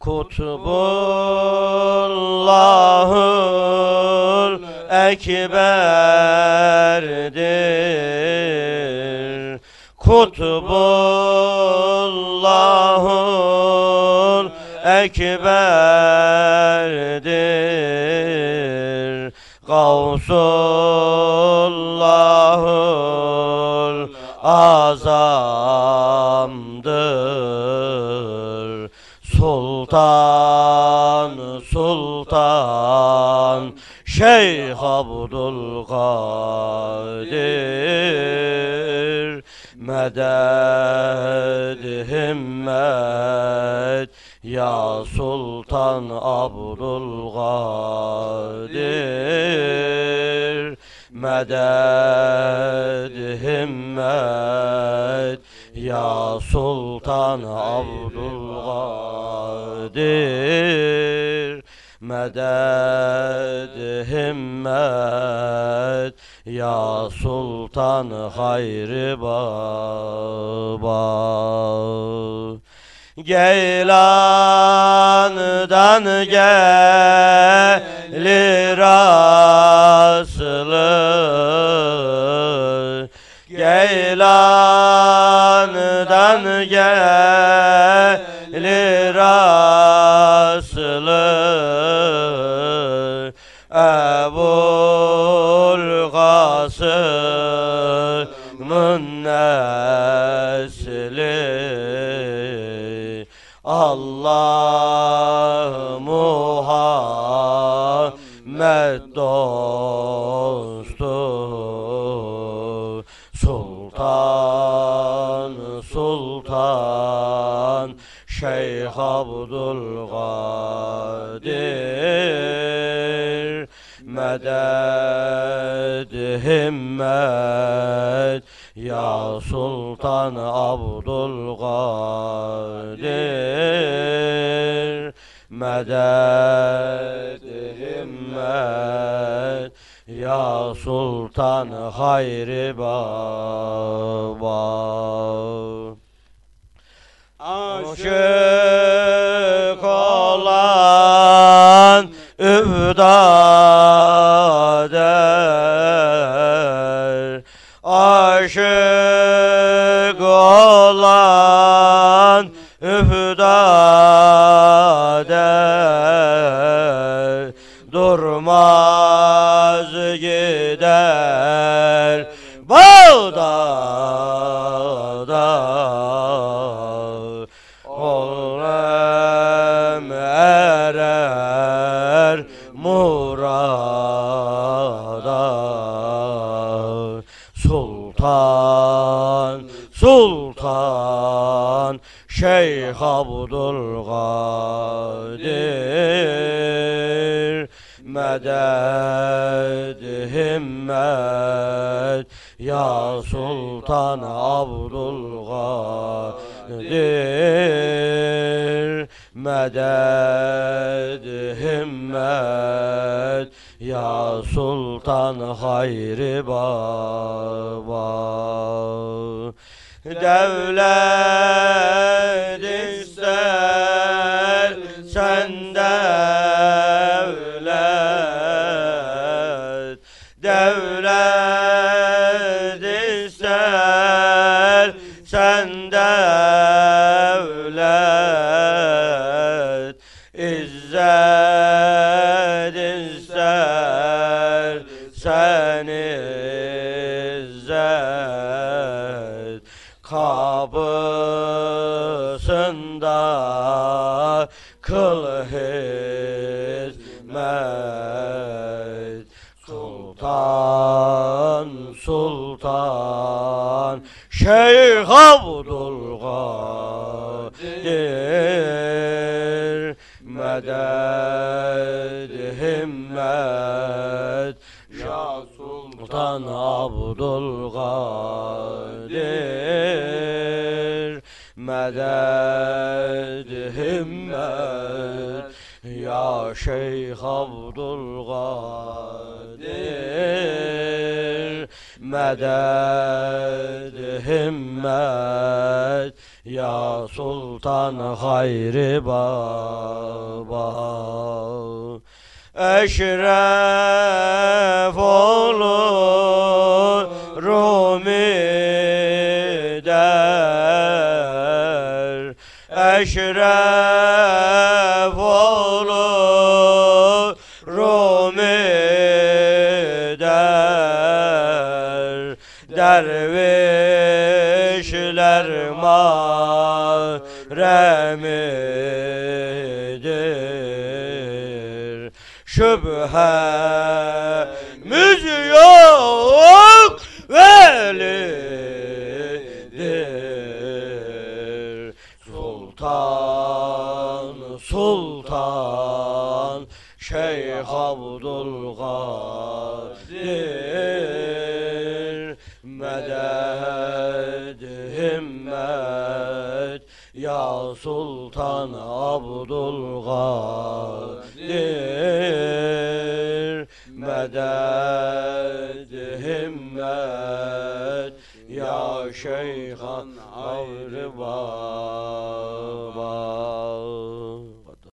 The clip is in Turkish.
Kutbullahul Ekber'dir. Kutbullahul Ekber'dir. Gavsullahul Azam'dır Şeyh Abdülkadir Meded himmet. Ya Sultan Abdülkadir Meded himmet. Ya Sultan Abdülkadir Meded himmet Ya Sultan Hayri Baba. Geylan'dan gelir Ebul Kasım'ın nesli. Allah Muhammed dostu Sultan Sultan Şeyh Abdülkadir Meded himmet Ya Sultan Abdülkadir Meded himmet Ya Sultan Hayri Baba Aşık olan üfdader Aşık olan üfdader Durmaz gider Bağdat'a Sultan, Sultan Şeyh Abdülkadir Meded himmet Ya Sultan Abdülkadir Meded Sultan Hayri Baba. Devlet ister sen devlet. Devlet ister sen izzet kapısında kıl hizmet. Sultan Sultan Şeyh Abdülkadir Meded Meded himmet Ya Şeyh Abdülkadir. Meded himmet Ya Sultan Hayri Baba. Eşref Eşref olur Rumi der Dervişler maremidir Şüphemiz yok Sultan Sultan Şeyh Abdülkadir Medet himmet. Ya Sultan Abdülkadir Medet himmet Ya Şeyhan Avri Baba